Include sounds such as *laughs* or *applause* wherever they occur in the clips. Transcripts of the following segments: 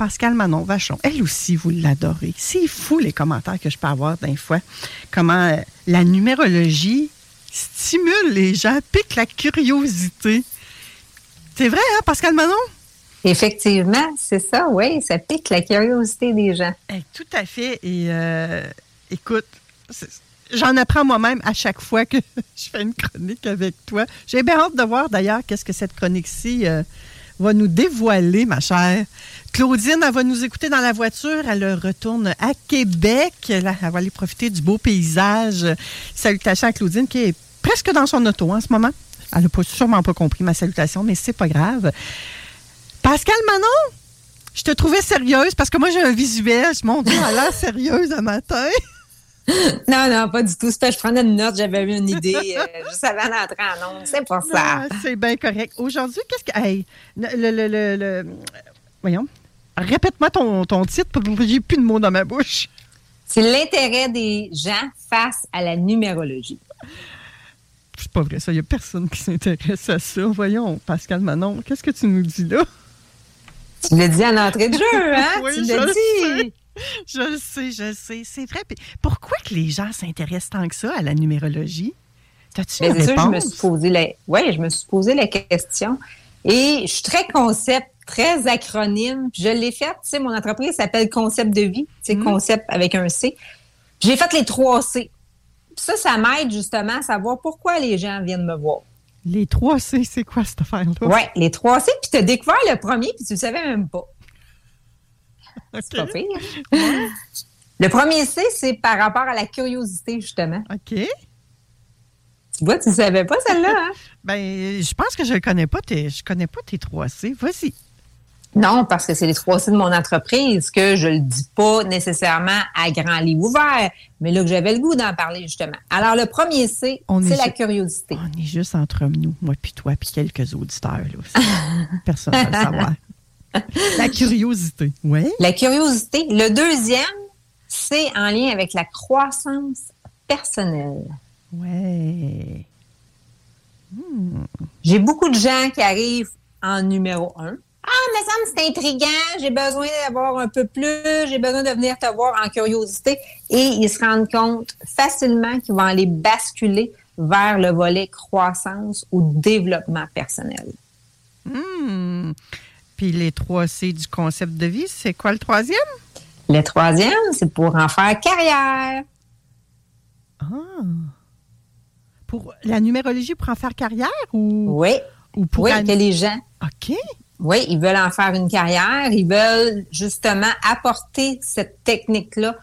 Pascal Manon Vachon, elle aussi, vous l'adorez. C'est fou les commentaires que je peux avoir d'un fois. Comment euh, la numérologie stimule les gens, pique la curiosité. C'est vrai, hein, Pascal Manon? Effectivement, c'est ça, oui, ça pique la curiosité des gens. Eh, tout à fait. Et euh, écoute, j'en apprends moi-même à chaque fois que *laughs* je fais une chronique avec toi. J'ai bien hâte de voir d'ailleurs qu'est-ce que cette chronique-ci euh, va nous dévoiler, ma chère. Claudine, elle va nous écouter dans la voiture. Elle retourne à Québec. Elle va aller profiter du beau paysage. Salutations à Claudine qui est presque dans son auto en ce moment. Elle n'a sûrement pas compris ma salutation, mais c'est pas grave. Pascal Manon, je te trouvais sérieuse parce que moi j'ai un visuel. Mon Dieu, elle a l'air sérieuse un matin. *laughs* *laughs* Non, non, pas du tout. C'est je prenais une note, j'avais eu une idée euh, *laughs* juste avant d'entrer en onde. C'est pas ça. C'est bien correct. Aujourd'hui, qu'est-ce que. Hey, le, le, le- le- Voyons. Répète-moi ton, ton titre, parce que j'ai plus de mots dans ma bouche. C'est l'intérêt des gens face à la numérologie. C'est pas vrai, ça. Il n'y a personne qui s'intéresse à ça. Voyons, Pascal Manon, qu'est-ce que tu nous dis là? Tu l'as dit en entrée de jeu, hein? *laughs* Oui, tu l'as dit. *laughs* Je le sais, je le sais. C'est vrai. Puis pourquoi que les gens s'intéressent tant que ça à la numérologie? T'as-tu une c'est sûr, je me réponse? suis posé la... ouais, je me suis posé la question. Et je suis très concept, très acronyme. Je l'ai fait. Tu sais, mon entreprise s'appelle Concept de vie. Sais, Mm. concept avec un C. J'ai fait les trois C. Puis ça, ça m'aide justement à savoir pourquoi les gens viennent me voir. Les trois C, c'est quoi cette affaire-là? Ouais, les trois C. Puis tu as découvert le premier, puis tu le savais même pas. *laughs* C'est pas pire. Le premier C, c'est par rapport à la curiosité, justement. OK. Tu vois, tu ne savais pas celle-là, hein? *laughs* Ben, je pense que je ne connais pas tes, je connais pas tes trois C. Vas-y. Non, parce que c'est les trois C de mon entreprise que je le dis pas nécessairement à grand livre ouvert, mais là que j'avais le goût d'en parler justement. Alors le premier C, c'est la curiosité. On est juste entre nous, moi puis toi, puis quelques auditeurs. Là, aussi. *laughs* Personne ne va le savoir. La curiosité. Oui. La curiosité. Le deuxième, c'est en lien avec la croissance personnelle. Ouais. J'ai beaucoup de gens qui arrivent en numéro un. Ah, mais ça me c'est intriguant, j'ai besoin d'avoir un peu plus, j'ai besoin de venir te voir en curiosité. Et ils se rendent compte facilement qu'ils vont aller basculer vers le volet croissance ou développement personnel. Hmm. Puis les trois C du concept de vie, c'est quoi le troisième? Le troisième, c'est pour en faire carrière. Ah. Pour la numérologie pour en faire carrière ou, Oui, ou pour oui, que les gens OK. Oui, ils veulent en faire une carrière. Ils veulent justement apporter cette technique-là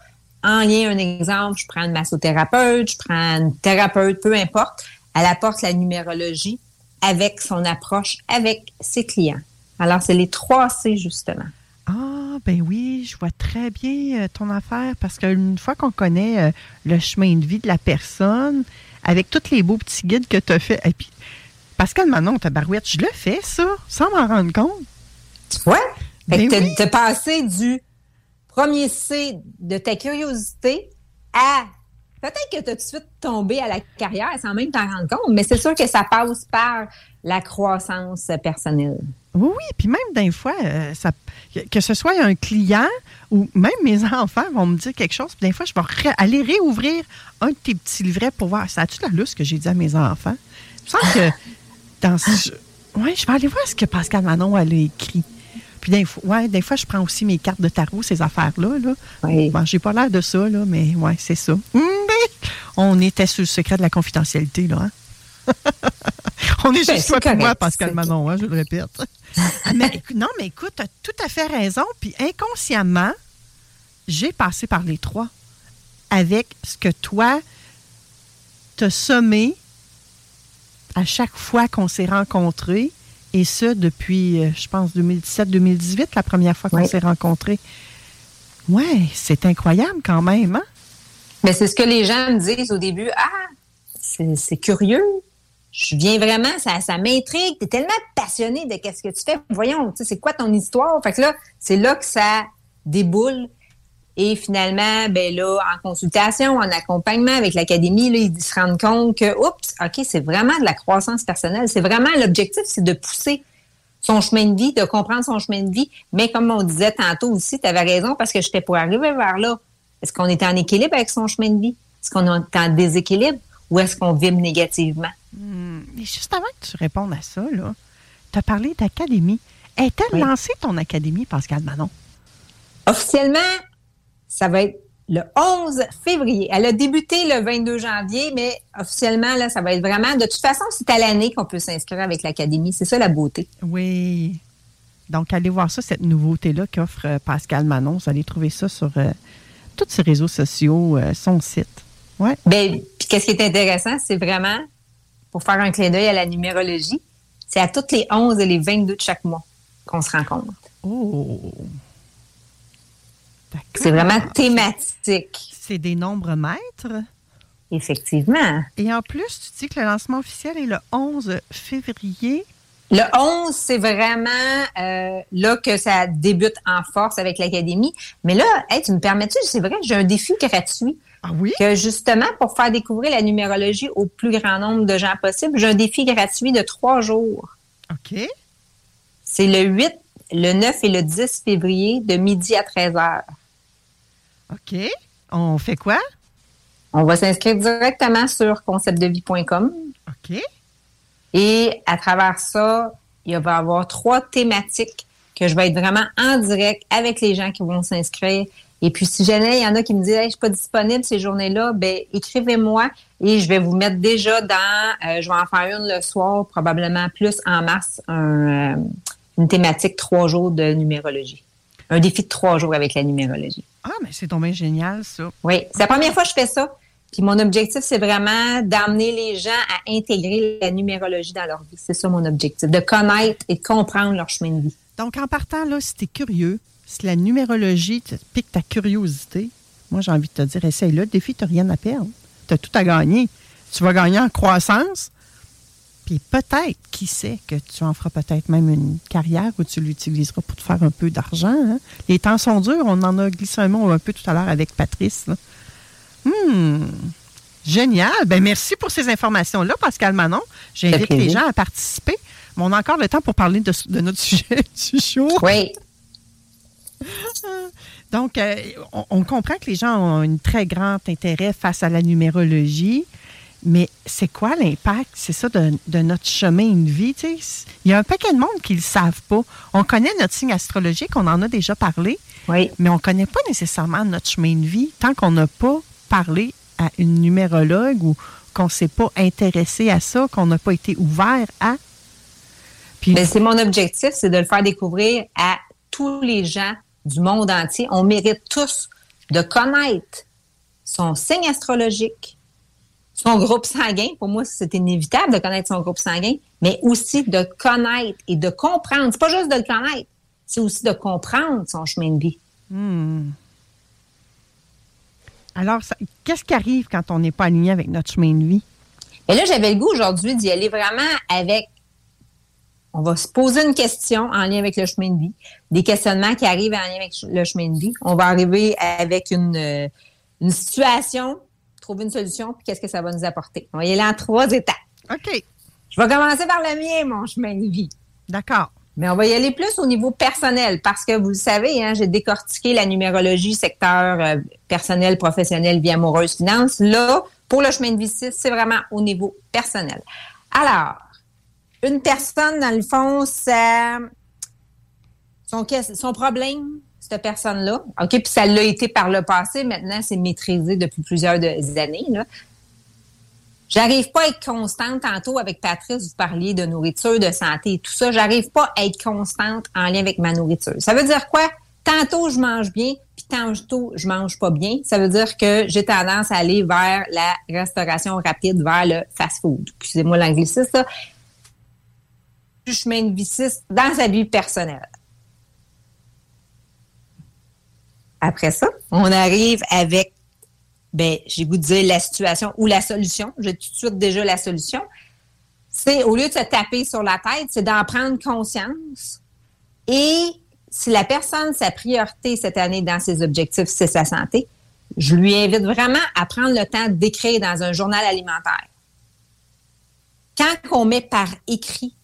en lien. Un exemple, je prends une massothérapeute, je prends une thérapeute, peu importe. Elle apporte la numérologie avec son approche avec ses clients. Alors, c'est les trois C, justement. Ah, ben oui, je vois très bien euh, ton affaire parce qu'une fois qu'on connaît euh, le chemin de vie de la personne, avec tous les beaux petits guides que tu as fait, et puis Pascal Manon, ta barouette, je le fais, ça, sans m'en rendre compte. Tu vois? Fait Ben que oui. passé du premier C de ta curiosité à peut-être que tu as tout de suite tombé à la carrière sans même t'en rendre compte, mais c'est sûr que ça passe par la croissance personnelle. Oui, oui, puis même des fois, euh, ça, que- ce soit un client ou même mes *laughs* enfants vont me dire quelque chose, puis des fois, je vais ré- aller réouvrir un de tes petits livrets pour voir, ça a-tu la luce que j'ai dit à mes enfants? Me semble que *laughs* dans ce... Oui, je vais aller voir ce que Pascal Manon elle a écrit. Puis des fois, ouais, des fois, je prends aussi mes cartes de tarot, ces affaires-là. Là. Oui. Bon, j'ai pas l'air de ça, là, mais ouais, c'est ça. On était sur le secret de la confidentialité, là. Hein? *laughs* On est Ben, juste toi et moi, Pascal Manon, hein, je le répète. *laughs* Mais non, mais écoute, tu as tout à fait raison. Puis inconsciemment, j'ai passé par les trois avec ce que toi t'as semé à chaque fois qu'on s'est rencontrés. Et ça, depuis, euh, je pense, 2017-2018, la première fois qu'on Oui. s'est rencontrés. Ouais, c'est incroyable quand même, hein? Mais c'est ce que les gens me disent au début. Ah, c'est curieux. Je viens vraiment, ça, m'intrigue. Tu es tellement passionné de qu'est-ce que tu fais. Voyons, tu sais, c'est quoi ton histoire? Fait que là, c'est là que ça déboule. Et finalement, ben là, en consultation, en accompagnement avec l'académie, là, ils se rendent compte que, oups, OK, c'est vraiment de la croissance personnelle. C'est vraiment l'objectif, c'est de pousser son chemin de vie, de comprendre son chemin de vie. Mais comme on disait tantôt aussi, tu avais raison parce que j'étais pour arriver vers là. Est-ce qu'on est en équilibre avec son chemin de vie? Est-ce qu'on est en déséquilibre? Ou est-ce qu'on vibre négativement? Mais juste avant que tu répondes à ça, tu as parlé d'académie. Est-elle Oui. lancée ton académie, Pascal Manon? Officiellement, ça va être le 11 février. Elle a débuté le 22 janvier, mais officiellement, là, ça va être vraiment. De toute façon, c'est à l'année qu'on peut s'inscrire avec l'académie. C'est ça la beauté. Oui. Donc, allez voir ça, cette nouveauté-là qu'offre euh, Pascal Manon. Vous allez trouver ça sur euh, tous ses réseaux sociaux, euh, son site. Ouais. Ben, puis qu'est-ce qui est intéressant, c'est vraiment, pour faire un clin d'œil à la numérologie, c'est à toutes les 11 et les 22 de chaque mois qu'on se rencontre. Oh. C'est vraiment thématique, C'est des nombres maîtres? effectivement. Et en plus, tu dis que le lancement officiel est le 11 février. Le 11, c'est vraiment euh, là que ça débute en force avec l'académie. Mais là, hey, tu me permets-tu, c'est vrai, j'ai un défi gratuit Ah oui? que justement pour faire découvrir la numérologie au plus grand nombre de gens possible, j'ai un défi gratuit de trois jours. OK. C'est le 8, le 9 et le 10 février de midi à 13 heures. OK. On fait quoi? On va s'inscrire directement sur conceptdevie.com OK. et à travers ça, il va y avoir trois thématiques que je vais être vraiment en direct avec les gens qui vont s'inscrire. Et puis, si jamais il y en a qui me disent, hey, je suis pas disponible ces journées-là, ben, écrivez-moi et je vais vous mettre déjà dans, euh, je vais en faire une le soir, probablement plus en mars, un, euh, une thématique trois jours de numérologie. Un défi de trois jours avec la numérologie. Ah, mais c'est tombé génial, ça. Oui, c'est la première fois que je fais ça. Puis mon objectif, c'est vraiment d'amener les gens à intégrer la numérologie dans leur vie. C'est ça mon objectif, de connaître et de comprendre leur chemin de vie. Donc, en partant, là, si tu es curieux, si la numérologie te pique ta curiosité, moi, j'ai envie de te dire, essaye-le. Le défi, tu n'as rien à perdre. Tu as tout à gagner. Tu vas gagner en croissance. Puis peut-être, qui sait, que tu en feras peut-être même une carrière où tu l'utiliseras pour te faire un peu d'argent. hein. Les temps sont durs. On en a glissé un mot un peu tout à l'heure avec Patrice. là. Hmm. Génial. Ben merci pour ces informations-là, Pascal Manon. J'invite les gens à participer. Mais on a encore le temps pour parler de, de notre *laughs* sujet du jour. Oui, *laughs* Donc, euh, on, on comprend que les gens ont un très grand intérêt face à la numérologie, mais c'est quoi l'impact, c'est ça, de, de notre chemin de vie? tu sais? Il y a un paquet de monde qui ne le savent pas. On connaît notre signe astrologique, on en a déjà parlé, oui. mais on ne connaît pas nécessairement notre chemin de vie tant qu'on n'a pas parlé à une numérologue ou qu'on ne s'est pas intéressé à ça, qu'on n'a pas été ouvert à. Puis, Mais c'est mon objectif, c'est de le faire découvrir à tous les gens du monde entier. On mérite tous de connaître son signe astrologique, son groupe sanguin. Pour moi, c'est inévitable de connaître son groupe sanguin, mais aussi de connaître et de comprendre. C'est pas juste de le connaître, c'est aussi de comprendre son chemin de vie. Hmm. Alors, qu'est-ce qui arrive quand on n'est pas aligné avec notre chemin de vie? Et là, j'avais le goût aujourd'hui d'y aller vraiment avec. On va se poser une question en lien avec le chemin de vie, des questionnements qui arrivent en lien avec le chemin de vie. On va arriver avec une, euh, une situation, trouver une solution, puis qu'est-ce que ça va nous apporter. On va y aller en trois étapes. OK, Je vais commencer par le mien, mon chemin de vie. d'accord. Mais on va y aller plus au niveau personnel parce que vous le savez, hein, j'ai décortiqué la numérologie secteur euh, personnel, professionnel, vie amoureuse, finance. Là, pour le chemin de vie 6, c'est vraiment au niveau personnel. Alors, une personne, dans le fond, ça, son, son problème, cette personne-là, OK, puis ça l'a été par le passé, maintenant c'est maîtrisé depuis plusieurs années. J'arrive pas à être constante. Tantôt, avec Patrice, vous parliez de nourriture, de santé et tout ça. J'arrive pas à être constante en lien avec ma nourriture. Ça veut dire quoi? Tantôt, je mange bien, puis tantôt, je mange pas bien. Ça veut dire que j'ai tendance à aller vers la restauration rapide, vers le fast-food. Excusez-moi l'anglicisme, ça. Du chemin de vie dans sa vie personnelle. Après ça, on arrive avec ben, j'ai goût de dire la situation ou la solution. J'ai tout de suite déjà la solution. C'est au lieu de se taper sur la tête, c'est d'en prendre conscience. Et si la personne, sa priorité cette année dans ses objectifs, c'est sa santé, je lui invite vraiment à prendre le temps d'écrire dans un journal alimentaire. Quand on met par écrit,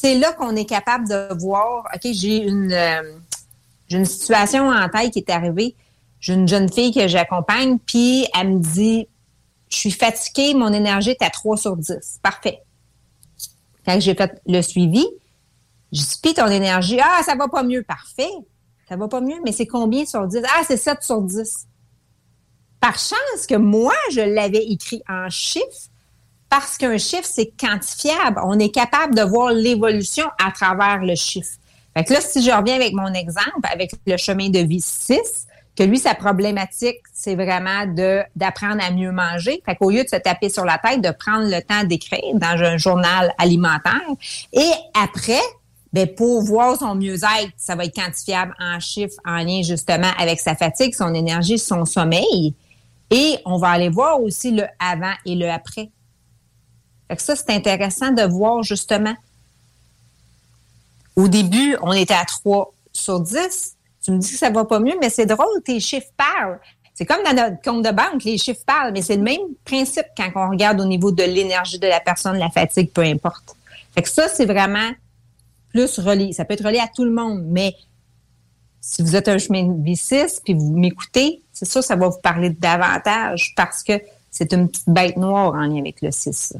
c'est là qu'on est capable de voir, OK, j'ai une, euh, situation en tête qui est arrivée j'ai une jeune fille que j'accompagne, puis elle me dit Je suis fatiguée, mon énergie est à 3 sur 10. Parfait. Quand j'ai fait le suivi, je dis Puis ton énergie, ah, ça va pas mieux. Parfait. Ça va pas mieux, mais c'est combien sur 10? Ah, c'est 7 sur 10. Par chance que moi, je l'avais écrit en chiffres, parce qu'un chiffre, c'est quantifiable. On est capable de voir l'évolution à travers le chiffre. Fait que là, si je reviens avec mon exemple, avec le chemin de vie 6, que lui, sa problématique, c'est vraiment d'apprendre à mieux manger. Fait qu'au lieu de se taper sur la tête, de prendre le temps d'écrire dans un journal alimentaire. Et après, ben pour voir son mieux-être, ça va être quantifiable en chiffres, en lien justement avec sa fatigue, son énergie, son sommeil. Et on va aller voir aussi le avant et le après. Fait que ça, c'est intéressant de voir justement. Au début, on était à 3 sur 10 tu me dis que ça va pas mieux, mais c'est drôle, tes chiffres parlent. C'est comme dans notre compte de banque, les chiffres parlent, mais c'est le même principe quand on regarde au niveau de l'énergie de la personne, la fatigue, peu importe. Fait que ça, c'est vraiment plus relié. Ça peut être relié à tout le monde, mais si vous êtes un chemin de vie 6 puis vous m'écoutez, c'est sûr, ça va vous parler davantage parce que c'est une petite bête noire en lien avec le 6.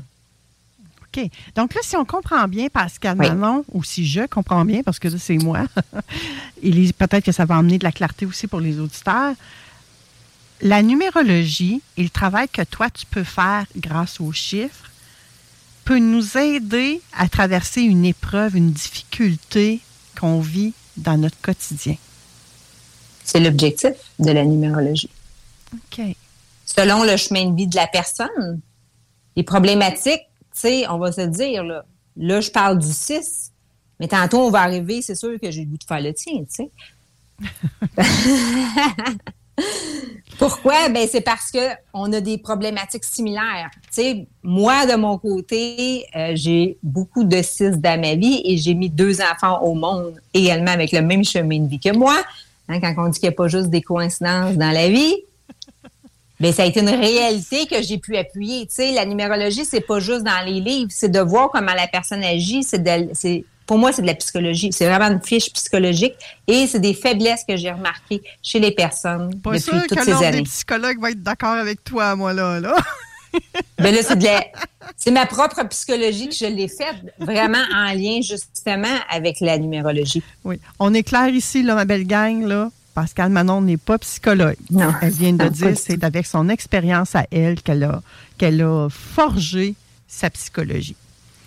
OK. Donc là, si on comprend bien, Pascal Manon, ou si je comprends bien, parce que là, c'est moi, *laughs* et peut-être que ça va emmener de la clarté aussi pour les auditeurs, la numérologie et le travail que toi, tu peux faire grâce aux chiffres peut nous aider à traverser une épreuve, une difficulté qu'on vit dans notre quotidien. C'est l'objectif de la numérologie. OK. Selon le chemin de vie de la personne, les problématiques sais, on va se dire, là, là, je parle du 6, mais tantôt, on va arriver, c'est sûr que j'ai le goût de faire le tien, tu sais. *laughs* Pourquoi? Ben, c'est parce que on a des problématiques similaires. Tu sais, moi, de mon côté, euh, j'ai beaucoup de 6 dans ma vie et j'ai mis deux enfants au monde également avec le même chemin de vie que moi. Hein, quand on dit qu'il n'y a pas juste des coïncidences dans la vie, mais ça a été une réalité que j'ai pu appuyer. Tu sais, la numérologie, c'est pas juste dans les livres, c'est de voir comment la personne agit. C'est c'est pour moi, c'est de la psychologie. C'est vraiment une fiche psychologique et c'est des faiblesses que j'ai remarquées chez les personnes pas depuis sûr toutes que ces années. des psychologues va être d'accord avec toi, moi, là. là. *laughs* Ben là, c'est de la... *laughs* c'est ma propre psychologie que je l'ai faite, vraiment en lien justement avec la numérologie. Oui. On est clair ici, là, ma belle gang, là. Pascal Manon n'est pas psychologue. Non. Elle vient de dire c'est avec son expérience à elle qu'elle a, qu'elle a forgé sa psychologie.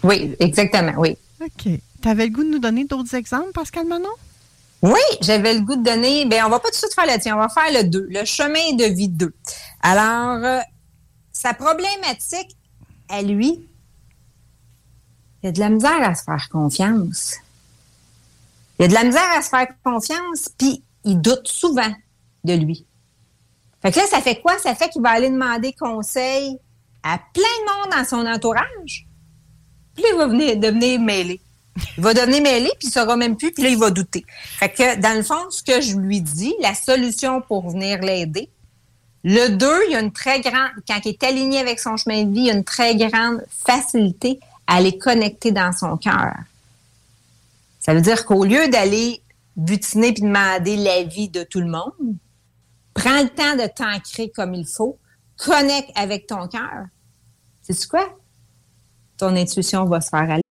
Oui, exactement, oui. OK. Tu avais le goût de nous donner d'autres exemples, Pascal Manon? Oui, j'avais le goût de donner. Bien, on va pas tout de suite faire le tien, on va faire le 2, le chemin de vie 2. Alors, euh, sa problématique à lui, il y a de la misère à se faire confiance. Il y a de la misère à se faire confiance, puis il doute souvent de lui. Fait que là, ça fait quoi? Ça fait qu'il va aller demander conseil à plein de monde dans son entourage. Puis là, il va venir, devenir mêlé. Il va devenir mêlé, puis il ne saura même plus, puis là, il va douter. Fait que, dans le fond, ce que je lui dis, la solution pour venir l'aider, le 2, il y a une très grande, quand il est aligné avec son chemin de vie, il y a une très grande facilité à les connecter dans son cœur. Ça veut dire qu'au lieu d'aller butiner puis demander l'avis de tout le monde, prends le temps de t'ancrer comme il faut, connecte avec ton cœur. C'est quoi? Ton intuition va se faire aller.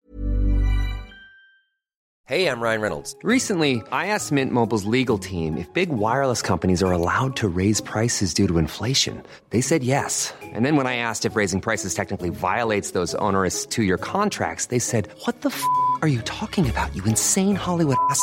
Hey, I'm Ryan Reynolds. Recently, I asked Mint Mobile's legal team if big wireless companies are allowed to raise prices due to inflation. They said yes. And then when I asked if raising prices technically violates those onerous two year contracts, they said, What the f are you talking about, you insane Hollywood ass?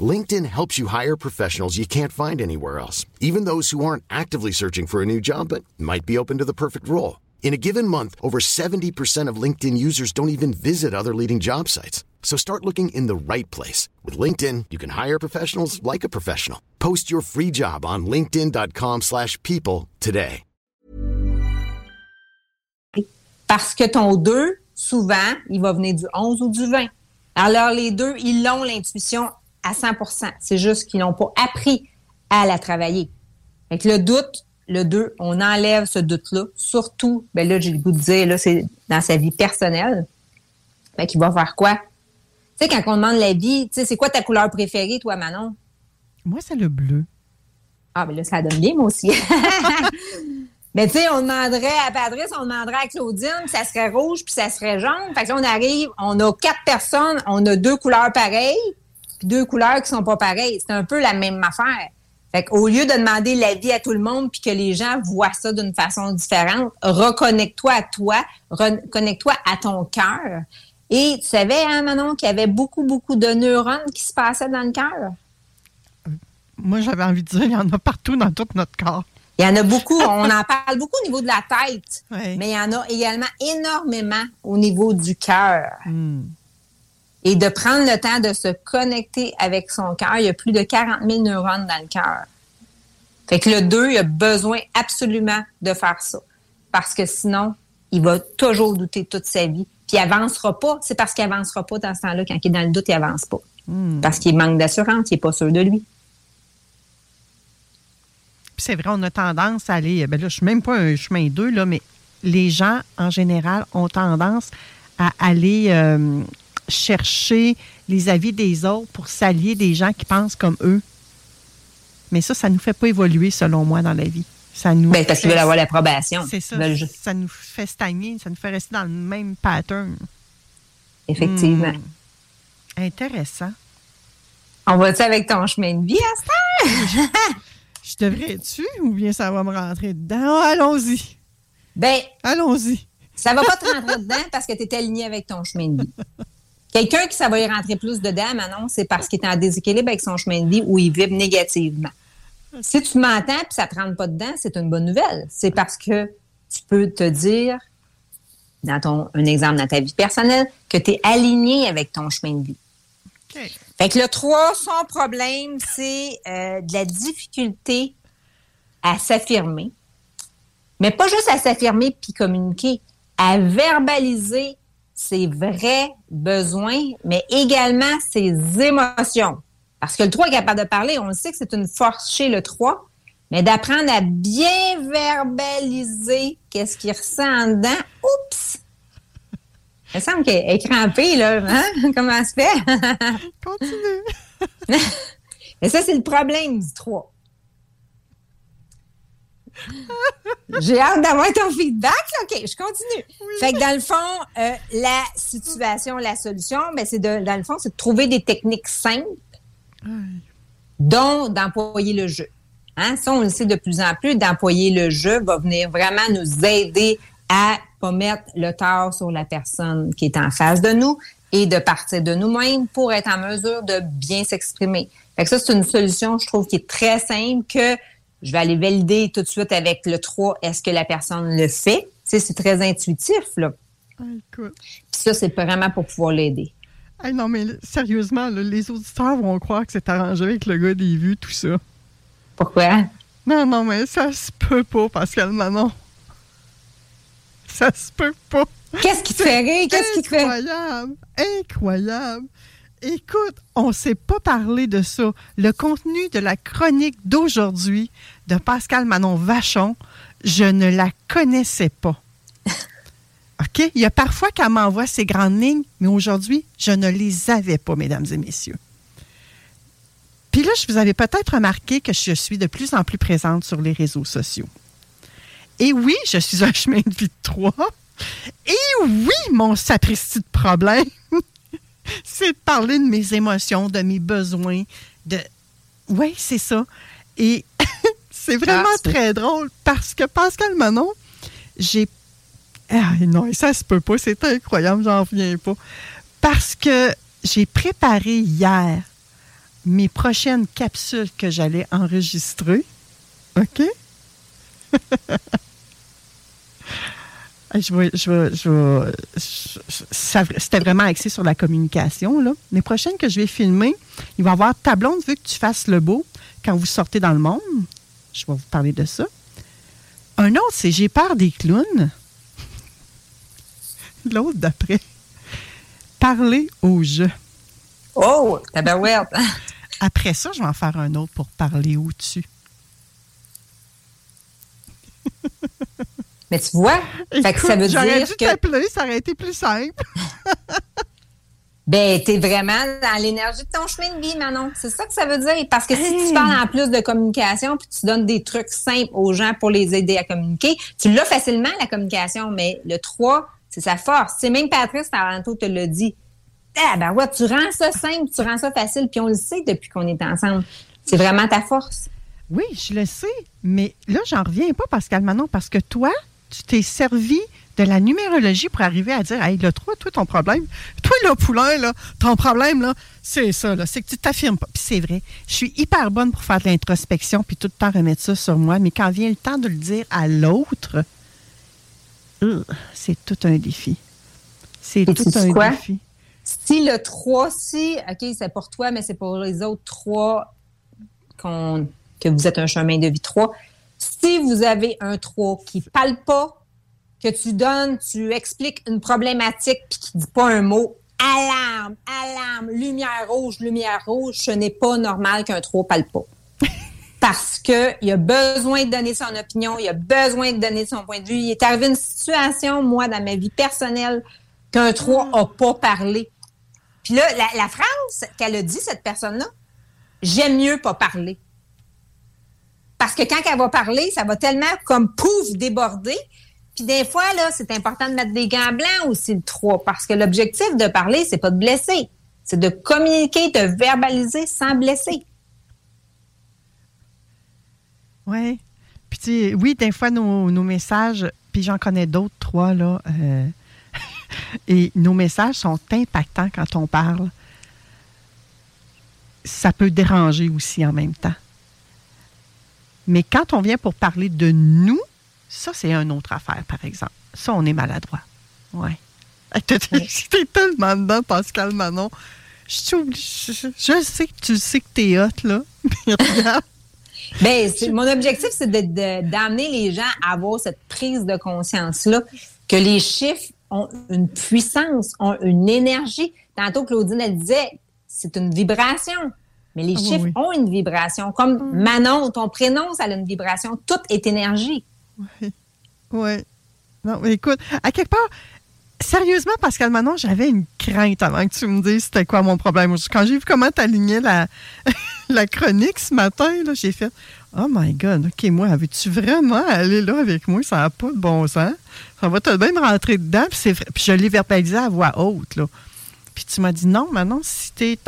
LinkedIn helps you hire professionals you can't find anywhere else, even those who aren't actively searching for a new job but might be open to the perfect role. In a given month, over 70% of LinkedIn users don't even visit other leading job sites. So start looking in the right place. With LinkedIn, you can hire professionals like a professional. Post your free job on linkedin.com/people slash people today. Parce que ton 2, souvent, il va venir du 11 ou du 20. Alors, les deux, ils l'ont l'intuition à 100% C'est juste qu'ils n'ont pas appris à la travailler. Fait le doute, le 2, on enlève ce doute-là. Surtout, ben là, j'ai le goût de dire, là, c'est dans sa vie personnelle. Fait qu'il va faire quoi? Tu sais, quand on demande la vie, tu sais, c'est quoi ta couleur préférée, toi, Manon? Moi, c'est le bleu. Ah, mais là, ça donne bien, moi aussi. Mais *laughs* *laughs* tu sais, on demanderait à Patrice, on demanderait à Claudine, puis ça serait rouge, puis ça serait jaune. Fait que là, on arrive, on a quatre personnes, on a deux couleurs pareilles, puis deux couleurs qui sont pas pareilles. C'est un peu la même affaire. Fait qu'au lieu de demander l'avis à tout le monde, puis que les gens voient ça d'une façon différente, reconnecte-toi à toi, reconnecte-toi à ton cœur. Et tu savais, hein, Manon, qu'il y avait beaucoup, beaucoup de neurones qui se passaient dans le cœur? Moi, j'avais envie de dire, il y en a partout dans tout notre corps. Il y en a beaucoup. On en parle beaucoup au niveau de la tête, *laughs* Oui. mais il y en a également énormément au niveau du cœur. Et de prendre le temps de se connecter avec son cœur, il y a plus de 40 000 neurones dans le cœur. Fait que le 2, il a besoin absolument de faire ça. Parce que sinon, il va toujours douter toute sa vie. Puis il avancera pas. C'est parce qu'il avancera pas dans ce temps-là. Quand il est dans le doute, il avance pas. Parce qu'il manque d'assurance, il est pas sûr de lui. Puis c'est vrai, on a tendance à aller. Ben là, je suis même pas un chemin 2, là, mais les gens, en général, ont tendance à aller euh, chercher les avis des autres pour s'allier des gens qui pensent comme eux. Mais ça, ça ne nous fait pas évoluer, selon moi, dans la vie. Ça nous Ben, parce qu'ils veulent avoir l'approbation. C'est ça. Veulent Ça nous fait stagner, ça nous fait rester dans le même pattern. Effectivement. Hmm. Intéressant. On va-tu avec ton chemin de vie à? *laughs* Je devrais-tu ou bien ça va me rentrer dedans? Ah, allons-y. Ben, Allons-y. ça va pas te rentrer dedans parce que tu es aligné avec ton chemin de vie. *laughs* Quelqu'un qui ça va y rentrer plus dedans, Manon, c'est parce qu'il est en déséquilibre avec son chemin de vie ou il vibre négativement. Si tu m'entends et ça te rentre pas dedans, c'est une bonne nouvelle. C'est parce que tu peux te dire, dans ton, un exemple dans ta vie personnelle, que tu es aligné avec ton chemin de vie. OK. Fait que le 3, son problème, c'est euh, de la difficulté à s'affirmer. Mais pas juste à s'affirmer puis communiquer, à verbaliser ses vrais besoins, mais également ses émotions. Parce que le 3 est capable de parler, on le sait que c'est une force chez le 3, mais d'apprendre à bien verbaliser qu'est-ce qu'il ressent en dedans, oups! Il me semble qu'elle est crampée, là. Hein? *laughs* Comment ça se fait? *laughs* Continue. *laughs* Et ça, c'est le problème du 3. J'ai hâte d'avoir ton feedback. OK, je continue. Fait que dans le fond, euh, la situation, la solution, ben, c'est de, dans le fond, c'est de trouver des techniques simples, dont d'employer le jeu. Hein? Ça, on le sait de plus en plus, d'employer le jeu va venir vraiment nous aider à pas mettre le tort sur la personne qui est en face de nous et de partir de nous-mêmes pour être en mesure de bien s'exprimer. Fait que ça, c'est une solution, je trouve, qui est très simple que je vais aller valider tout de suite avec le 3. Est-ce que la personne le fait? Tu sais, c'est très intuitif, là. Ah, écoute. Puis ça, c'est vraiment pour pouvoir l'aider. Hey, non, mais sérieusement, là, les auditeurs vont croire que c'est arrangé avec le gars des vues, tout ça. Pourquoi? Non, non, mais ça se peut pas, Pascal Manon. Ça se peut pas. Qu'est-ce qui te fait rire? Qu'est-ce qui te fait? Incroyable. Incroyable. Écoute, on ne s'est pas parlé de ça. Le contenu de la chronique d'aujourd'hui de Pascal Manon Vachon, je ne la connaissais pas. *laughs* OK? Il y a parfois qu'elle m'envoie ces grandes lignes, mais aujourd'hui, je ne les avais pas, mesdames et messieurs. Puis là, je vous avais peut-être remarqué que je suis de plus en plus présente sur les réseaux sociaux. Et oui, je suis un chemin de vie de trois. Et oui, mon sapristi de problème, *laughs* c'est de parler de mes émotions, de mes besoins, de... Oui, c'est ça. Et *laughs* c'est vraiment Ah, très drôle parce que Pascal Manon, j'ai... Ah non, ça se peut pas, c'est incroyable, j'en reviens pas. Parce que j'ai préparé hier mes prochaines capsules que j'allais enregistrer. OK? *laughs* Je vais, je je C'était vraiment axé sur la communication. Là. Les prochaines que je vais filmer, il va y avoir ta blonde vu que tu fasses le beau quand vous sortez dans le monde. Je vais vous parler de ça. Un autre, c'est J'ai peur des clowns. *laughs* L'autre d'après, Parler au jeu. Oh, tabarouette. *laughs* Après ça, je vais en faire un autre pour parler au-dessus. *laughs* Mais tu vois, fait que ça veut dire dû que t'appeler, ça aurait été plus simple. *laughs* ben, tu es vraiment dans l'énergie de ton chemin de vie, Manon. C'est ça que ça veut dire. Parce que si Hey. tu parles en plus de communication puis tu donnes des trucs simples aux gens pour les aider à communiquer, tu l'as facilement, la communication, mais le 3, c'est sa force. C'est même Patrice Taranto te l'a dit. Ah, ben ouais, tu rends ça simple, tu rends ça facile, puis on le sait depuis qu'on est ensemble. C'est vraiment ta force. Oui, je le sais, mais là, j'en reviens pas, Pascal Manon, parce que toi, tu t'es servi de la numérologie pour arriver à dire Hey, là, toi, toi, ton problème, toi, le poulain, là, ton problème, là, c'est ça, là, c'est que tu t'affirmes pas. Puis c'est vrai, je suis hyper bonne pour faire de l'introspection puis tout le temps remettre ça sur moi, mais quand vient le temps de le dire à l'autre, euh, c'est tout un défi. C'est tout un quoi? défi. Si le 3, si, OK, c'est pour toi, mais c'est pour les autres 3 qu'on, que vous êtes un chemin de vie 3. Si vous avez un 3 qui parle pas, que tu donnes, tu expliques une problématique puis qui dit pas un mot, alarme, alarme, lumière rouge, lumière rouge, ce n'est pas normal qu'un 3 parle pas. *laughs* Parce que il a besoin de donner son opinion, il a besoin de donner son point de vue. Il est arrivé une situation, moi, dans ma vie personnelle, qu'un 3 a pas parlé. Puis là, la, la phrase qu'elle a dit, cette personne-là, j'aime mieux pas parler. Parce que quand elle va parler, ça va tellement comme pouf déborder. Puis des fois, là, c'est important de mettre des gants blancs aussi, le 3, parce que l'objectif de parler, c'est pas de blesser. C'est de communiquer, de verbaliser sans blesser. Oui. Puis, tu sais, oui, des fois, nos, nos messages, puis j'en connais d'autres, trois, là. euh, *laughs* et nos messages sont impactants quand on parle. Ça peut déranger aussi en même temps. Mais quand on vient pour parler de nous, ça, c'est une autre affaire, par exemple. Ça, on est maladroit. Oui. J'étais *laughs* tellement dedans, Pascal Manon. Je, je, je sais que tu sais que t'es hot, là. *laughs* Ben, mon objectif, c'est d'amener les gens à avoir cette prise de conscience-là, que les chiffres ont une puissance, ont une énergie. Tantôt, Claudine, elle disait, c'est une vibration. Mais les Ah oui, chiffres oui. ont une vibration. Comme Manon, ton prénom, ça a une vibration. Tout est énergie. Oui. Non, mais écoute, à quelque part, sérieusement, Pascal Manon, j'avais une crainte avant que tu me dises c'était quoi mon problème. Quand j'ai vu comment tu alignais la, *laughs* la chronique ce matin, là, j'ai fait Oh my God, OK, moi, veux-tu vraiment aller là avec moi? Ça n'a pas de bon sens. Ça va te même rentrer dedans. Puis, je l'ai verbalisé à voix haute. Là. Puis tu m'as dit non, Manon, si tu es,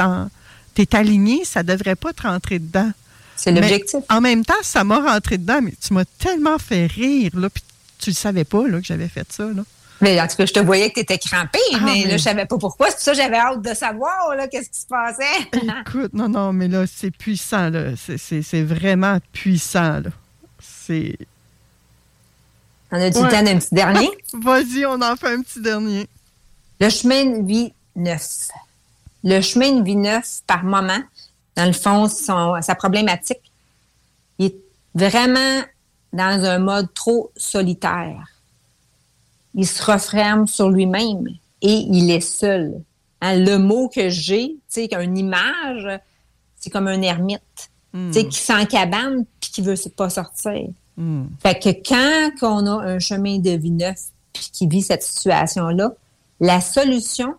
aligné, ça ne devrait pas te rentrer dedans. C'est l'objectif. En même temps, ça m'a rentré dedans, mais tu m'as tellement fait rire, là, puis tu le savais pas, là, que j'avais fait ça, là. Mais en tout cas, je te voyais que tu étais crampé, Ah, mais, mais- là, je savais pas pourquoi. C'est pour ça que j'avais hâte de savoir, là, qu'est-ce qui se passait. *laughs* Écoute, non, non, mais là, c'est puissant, là. C'est- vraiment puissant, là. C'est... On a du Ouais. temps d'un petit dernier? *laughs* Vas-y, on en fait un petit dernier. Le chemin de vie neuf. Le chemin de vie neuf, par moment, dans le fond, son, sa problématique, il est vraiment dans un mode trop solitaire. Il se referme sur lui-même et il est seul. Hein, le mot que j'ai, tu sais, qu'une image, c'est comme un ermite, tu sais, qui s'encabane puis qui veut pas sortir. Fait que quand on a un chemin de vie neuf puis qui vit cette situation-là, la solution,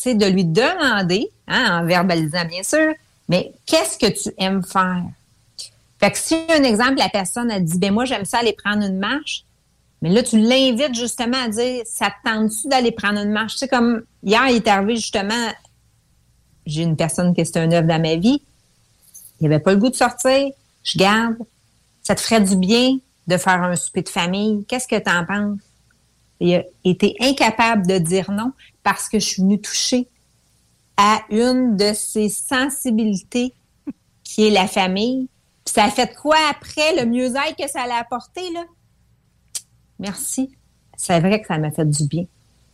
c'est de lui demander, hein, en verbalisant bien sûr, mais qu'est-ce que tu aimes faire? Fait que si un exemple, la personne a dit, ben moi j'aime ça aller prendre une marche, mais là tu l'invites justement à dire, ça te tente-tu d'aller prendre une marche? Tu sais, comme hier, il est arrivé justement, j'ai une personne qui est un œuvre dans ma vie, il avait pas le goût de sortir, je garde, ça te ferait du bien de faire un souper de famille, qu'est-ce que tu en penses? Il a été incapable de dire non parce que je suis venue toucher à une de ses sensibilités qui est la famille. Puis ça a fait quoi après, le mieux-être que ça l'a apporté, là? Merci. C'est vrai que ça m'a fait du bien.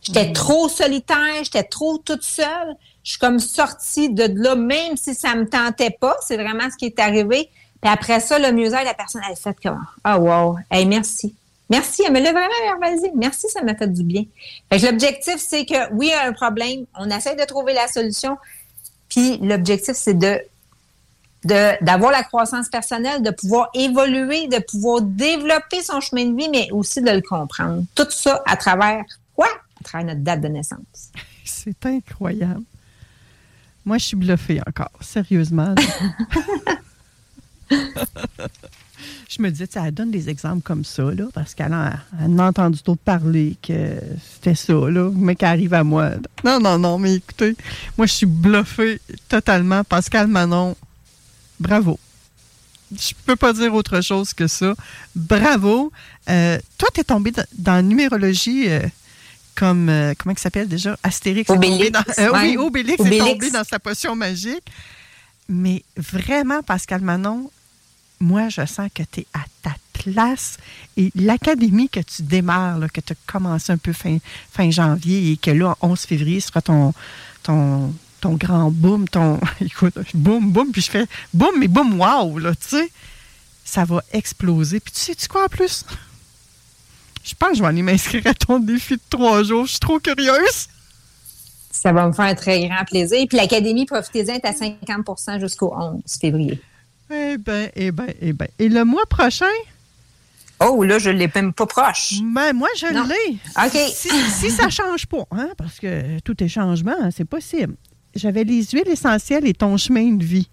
J'étais trop solitaire, j'étais trop toute seule. Je suis comme sortie de là, même si ça me tentait pas. C'est vraiment ce qui est arrivé. Puis après ça, le mieux-être, la personne, elle a fait comme, ah, wow, hey, merci. Merci, elle me l'a vraiment verbalisé. Merci, ça m'a fait du bien. L'objectif, c'est que oui, il y a un problème, on essaie de trouver la solution. Puis l'objectif, c'est de d'avoir la croissance personnelle, de pouvoir évoluer, de pouvoir développer son chemin de vie, mais aussi de le comprendre. Tout ça à travers quoi? À travers notre date de naissance. *laughs* C'est incroyable. Moi, je suis bluffée encore, sérieusement. *laughs* je me disais, elle donne des exemples comme ça, là, parce qu'elle a, elle a entendu d'autres parler que c'était ça, là, mais qui arrive à moi. Non, non, non, mais écoutez, moi, je suis bluffée totalement. Pascal Manon, bravo. Je peux pas dire autre chose que ça. Bravo. Euh, toi, tu es tombé dans, la numérologie. Euh, comme, euh, comment il s'appelle déjà? Astérix. Obélix. Dans, Oui, Obélix, est tombé dans sa potion magique. Mais vraiment, Pascal Manon, moi, je sens que tu es à ta place. Et l'académie que tu démarres, que tu as commencé un peu fin, fin janvier et que là, 11 février, sera ton, ton, ton grand boom, ton. *laughs* Écoute, boum, boum, puis je fais boum, mais boum, wow, là, tu sais. Ça va exploser. Puis tu sais-tu quoi en plus? Je pense que je vais aller m'inscrire à ton défi de trois jours. Je suis trop curieuse. Ça va me faire un très grand plaisir. Puis l'Académie Profitez-en est à 50% jusqu'au 11 février. Eh bien, eh bien, eh bien. Et le mois prochain? Oh, là, je ne l'ai même pas proche. Ben, moi, je l'ai. OK. Si, ça ne change pas, hein, parce que tout est changement, c'est possible. J'avais les huiles essentielles et ton chemin de vie.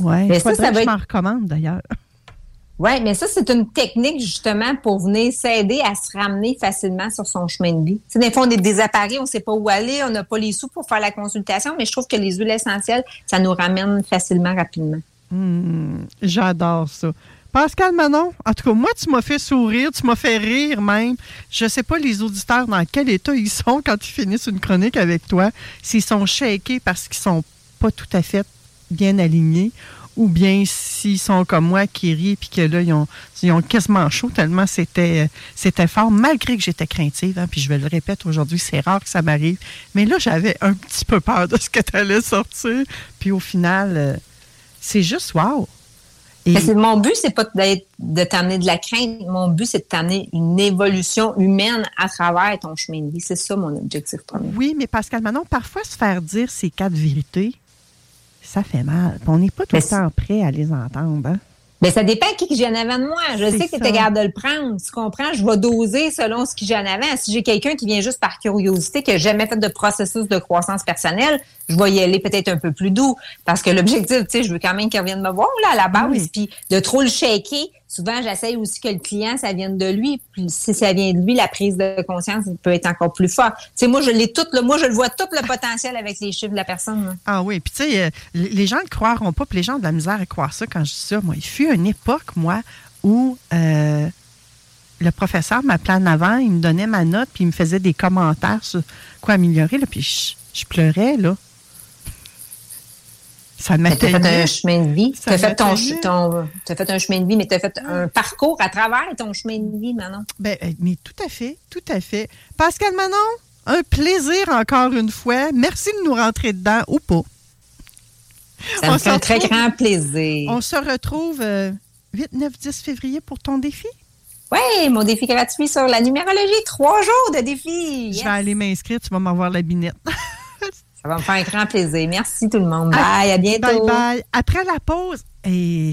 Oui, ça, ça va je m'en recommande d'ailleurs. Oui, mais ça, c'est une technique justement pour venir s'aider à se ramener facilement sur son chemin de vie. Tu sais, des fois, on est désapparaît, on ne sait pas où aller, on n'a pas les sous pour faire la consultation, mais je trouve que les huiles essentielles, ça nous ramène facilement, rapidement. Hmm, j'adore ça. Pascal Manon, en tout cas, moi, tu m'as fait sourire, tu m'as fait rire même. Je ne sais pas les auditeurs dans quel état ils sont quand ils finissent une chronique avec toi, s'ils sont shakés parce qu'ils sont pas tout à fait bien alignés, ou bien s'ils sont comme moi qui rient puis que là, ils ont, quasiment chaud tellement c'était, c'était fort, malgré que j'étais craintive. Hein, puis je vais le répéter aujourd'hui, c'est rare que ça m'arrive. Mais là, j'avais un petit peu peur de ce que tu allais sortir. Puis au final, euh, c'est juste wow. mon but, c'est pas de t'amener de la crainte. Mon but, c'est de t'amener une évolution humaine à travers ton chemin de vie. C'est ça mon objectif premier. Oui, mais Pascal Manon, parfois se faire dire ces quatre vérités, ça fait mal. On n'est pas tout le temps prêt à les entendre. Hein? Bien, ça dépend qui j'ai en avant de moi. Je sais que tu capable de le prendre. Tu comprends? Je vais doser selon ce que j'ai en avant. Si j'ai quelqu'un qui vient juste par curiosité, qui n'a jamais fait de processus de croissance personnelle, je vais y aller peut-être un peu plus doux. Parce que l'objectif, tu sais, je veux quand même qu'il revienne me voir là, à la base. Puis de trop le shaker, souvent, j'essaye aussi que le client, ça vienne de lui. Puis si ça vient de lui, la prise de conscience peut être encore plus forte. Tu sais, moi, je l'ai tout, moi, je le vois tout le potentiel avec les chiffres de la personne. Ah oui, puis tu sais, euh, les gens ne croiront pas, puis les gens ont de la misère à croire ça quand je dis ça. Moi, il fut une époque, moi, où euh, le professeur m'appelait en avant, il me donnait ma note, puis il me faisait des commentaires sur quoi améliorer, là, puis je, je pleurais, là. Ça m'a fait un chemin de vie. Tu as fait, ton, as fait un chemin de vie, mais tu as fait un parcours à travers ton chemin de vie, Manon. Ben, euh, mais tout à fait, tout à fait. Pascal Manon, un plaisir encore une fois. Merci de nous rentrer dedans ou pas. Ça me fait un très grand plaisir. On se retrouve 8, 9, 10 février pour ton défi? Oui, mon défi gratuit sur la numérologie. Trois jours de défi. Je vais aller m'inscrire, tu vas m'avoir la binette. *laughs* Ça va me faire un grand plaisir. Merci tout le monde. Bye, à bientôt. Bye bye. Après la pause, et